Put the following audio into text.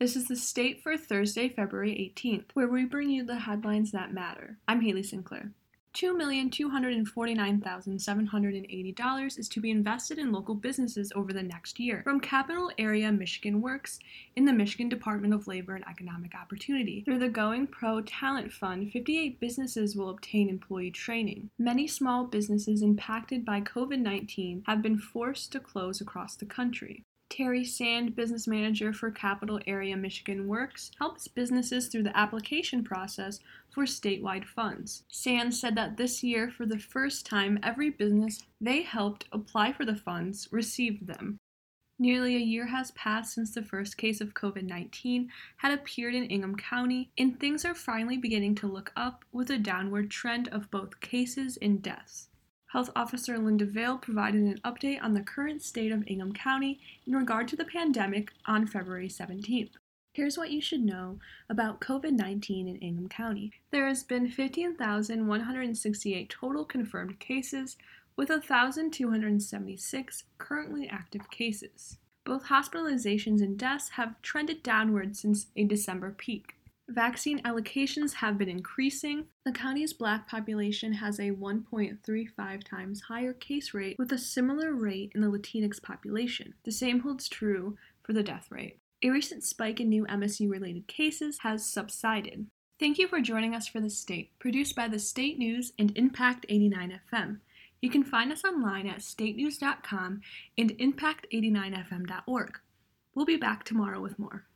This is the state for Thursday, February 18th, where we bring you the headlines that matter. I'm Haley Sinclair. $2,249,780 is to be invested in local businesses over the next year from Capital Area Michigan Works in the Michigan Department of Labor and Economic Opportunity. Through the Going Pro Talent Fund, 58 businesses will obtain employee training. Many small businesses impacted by COVID 19 have been forced to close across the country. Terry Sand, business manager for Capital Area Michigan Works, helps businesses through the application process for statewide funds. Sand said that this year, for the first time, every business they helped apply for the funds received them. Nearly a year has passed since the first case of COVID 19 had appeared in Ingham County, and things are finally beginning to look up with a downward trend of both cases and deaths. Health Officer Linda Vail provided an update on the current state of Ingham County in regard to the pandemic on February 17th. Here's what you should know about COVID 19 in Ingham County. There has been 15,168 total confirmed cases, with 1,276 currently active cases. Both hospitalizations and deaths have trended downward since a December peak. Vaccine allocations have been increasing. The county's black population has a 1.35 times higher case rate with a similar rate in the Latinx population. The same holds true for the death rate. A recent spike in new MSU related cases has subsided. Thank you for joining us for The State, produced by the State News and Impact 89 FM. You can find us online at statenews.com and impact89fm.org. We'll be back tomorrow with more.